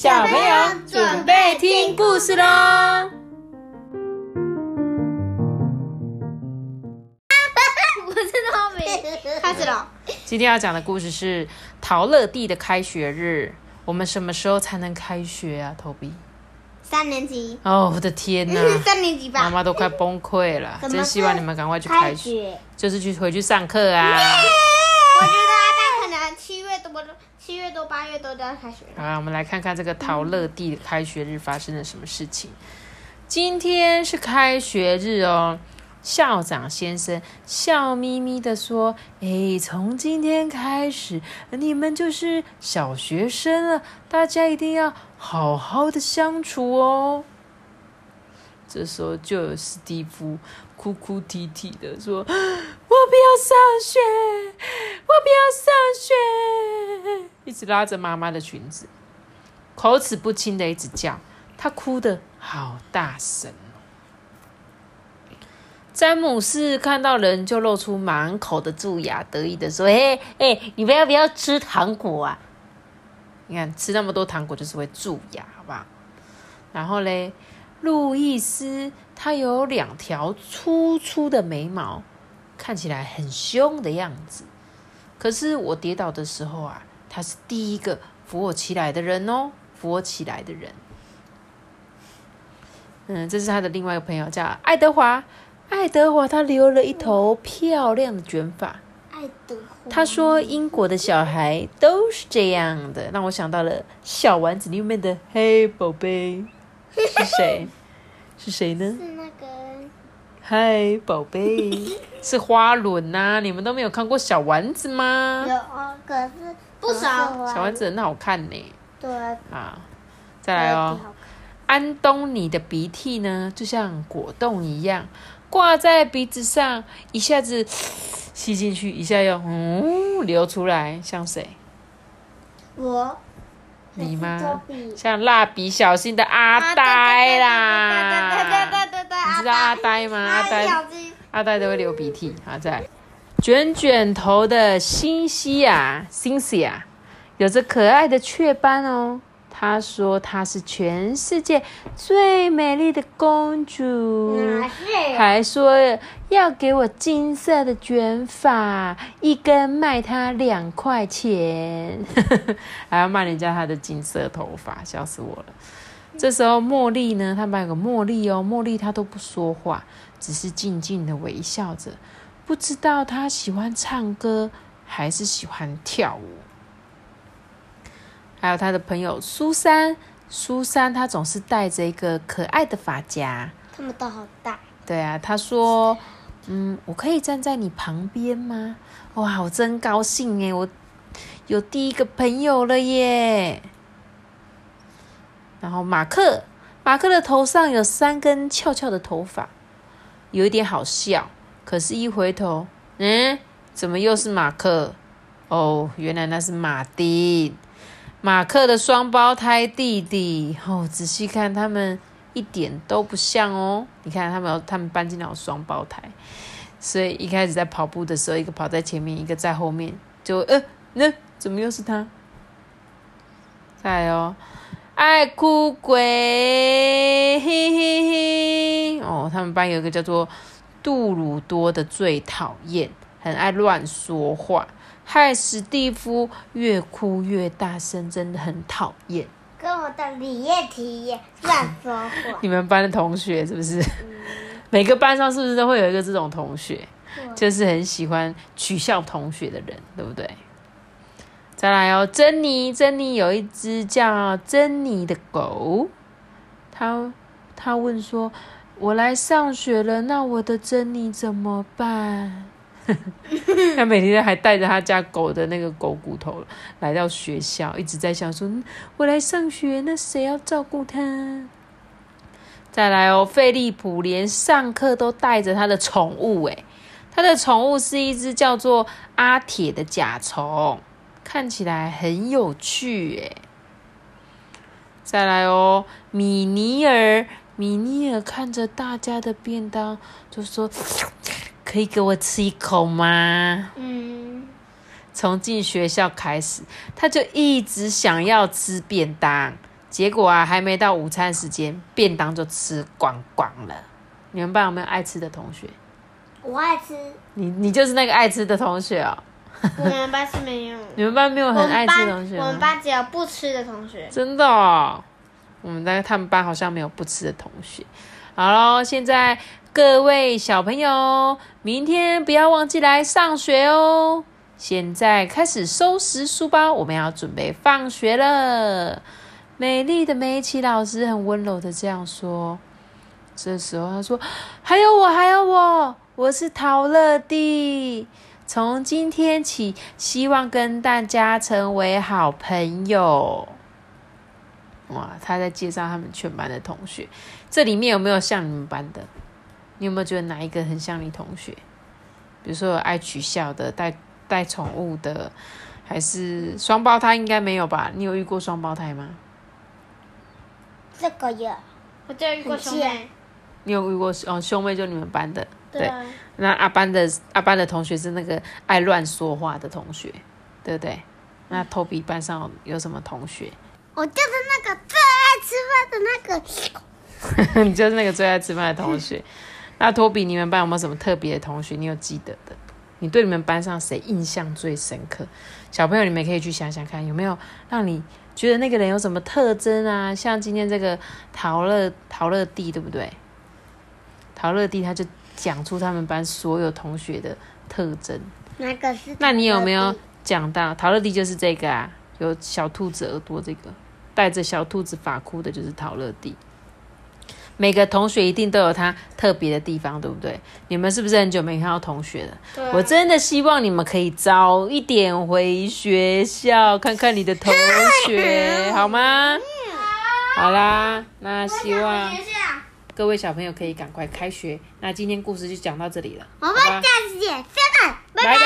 小朋友准备听故事喽！我是透明，开始了。今天要讲的故事是陶乐蒂的开学日。我们什么时候才能开学啊，投币？三年级。哦，我的天哪！三年级吧。妈妈都快崩溃了，真希望你们赶快去开学，就是去回去上课啊。七月多。八月多都要开学了。好，我们来看看这个陶乐蒂的开学日发生了什么事情。今天是开学日哦，校长先生笑眯眯的说：“哎，从今天开始，你们就是小学生了，大家一定要好好的相处哦。”这时候就有史蒂夫哭哭啼啼的说：“ 我不要上学，我不要上学。”一直拉着妈妈的裙子，口齿不清的一直叫，他哭的好大声詹姆斯看到人就露出满口的蛀牙，得意的说：“哎哎，你们要不要吃糖果啊？你看吃那么多糖果就是会蛀牙，好不好？”然后嘞，路易斯他有两条粗粗的眉毛，看起来很凶的样子。可是我跌倒的时候啊。他是第一个扶我起来的人哦，扶我起来的人。嗯，这是他的另外一个朋友，叫爱德华。爱德华他留了一头漂亮的卷发。爱德华他说：“英国的小孩都是这样的。”让我想到了《小丸子》里面的黑宝贝是谁？是谁呢？是那个嗨宝贝，是花轮呐！你们都没有看过小丸子吗？有啊，可是。不少小丸子很好看呢。对啊，再来哦。安东尼的鼻涕呢，就像果冻一样挂在鼻子上，一下子 吸进去，一下又嗯流出来，像谁？我。你吗？像蜡笔小新的阿呆啦。你知道阿呆吗？阿呆。阿呆都会流鼻涕。好在。卷卷头的新西啊，星西啊，有着可爱的雀斑哦。她说她是全世界最美丽的公主，还说要给我金色的卷发，一根卖她两块钱，还要卖人家她的金色头发，笑死我了。这时候茉莉呢，他们有个茉莉哦，茉莉她都不说话，只是静静的微笑着。不知道她喜欢唱歌还是喜欢跳舞。还有他的朋友苏珊，苏珊她总是带着一个可爱的发夹。他们都好大。对啊，他说：“嗯，我可以站在你旁边吗？”哇，我真高兴哎，我有第一个朋友了耶。然后马克，马克的头上有三根翘翘的头发，有一点好笑。可是，一回头，嗯，怎么又是马克？哦，原来那是马丁，马克的双胞胎弟弟。哦，仔细看，他们一点都不像哦。你看，他们他们搬进了双胞胎，所以一开始在跑步的时候，一个跑在前面，一个在后面，就呃，那怎么又是他？再来哦，爱哭鬼，嘿嘿嘿。哦，他们班有一个叫做。杜鲁多的最讨厌，很爱乱说话，害史蒂夫越哭越大声，真的很讨厌。跟我的李叶提也乱说话。你们班的同学是不是？每个班上是不是都会有一个这种同学，就是很喜欢取笑同学的人，对不对？再来哦，珍妮，珍妮有一只叫珍妮的狗，他他问说。我来上学了，那我的珍妮怎么办？他每天还带着他家狗的那个狗骨头来到学校，一直在想说：我来上学，那谁要照顾他？再来哦，费利普连上课都带着他的宠物，诶，他的宠物是一只叫做阿铁的甲虫，看起来很有趣，诶。再来哦，米尼尔。米尼尔看着大家的便当，就说：“可以给我吃一口吗？”嗯，从进学校开始，他就一直想要吃便当，结果啊，还没到午餐时间，便当就吃光光了。你们班有没有爱吃的同学？我爱吃，你你就是那个爱吃的同学哦。我们班是没有。你们班没有很爱吃的同学班，我们？班只有不吃的同学。真的哦，我们在他们班好像没有不吃的同学。好喽，现在各位小朋友，明天不要忘记来上学哦。现在开始收拾书包，我们要准备放学了。美丽的梅奇老师很温柔的这样说。这时候他说：“还有我，还有我，我是陶乐蒂。从今天起，希望跟大家成为好朋友。”哇，他在介绍他们全班的同学，这里面有没有像你们班的？你有没有觉得哪一个很像你同学？比如说有爱取笑的、带带宠物的，还是双胞胎？应该没有吧？你有遇过双胞胎吗？这个有，我就遇过兄啊妹。你有遇过哦，兄妹就你们班的，对啊，那阿班的阿班的同学是那个爱乱说话的同学，对不对？那 Toby 班上有什么同学？我就是那个最爱吃饭的那个。你就是那个最爱吃饭的同学。那托比，你们班有没有什么特别的同学？你有记得的？你对你们班上谁印象最深刻？小朋友，你们可以去想想看，有没有让你觉得那个人有什么特征啊？像今天这个陶乐陶乐蒂，对不对？陶乐蒂他就讲出他们班所有同学的特征。那个是。那你有没有讲到陶乐蒂就是这个啊？有小兔子耳朵这个，戴着小兔子发箍的，就是陶乐蒂。每个同学一定都有他特别的地方，对不对？你们是不是很久没看到同学了？我真的希望你们可以早一点回学校，看看你的同学，好吗？好啦，那希望，各位小朋友可以赶快开学。那今天故事就讲到这里了，我们下次见，再见。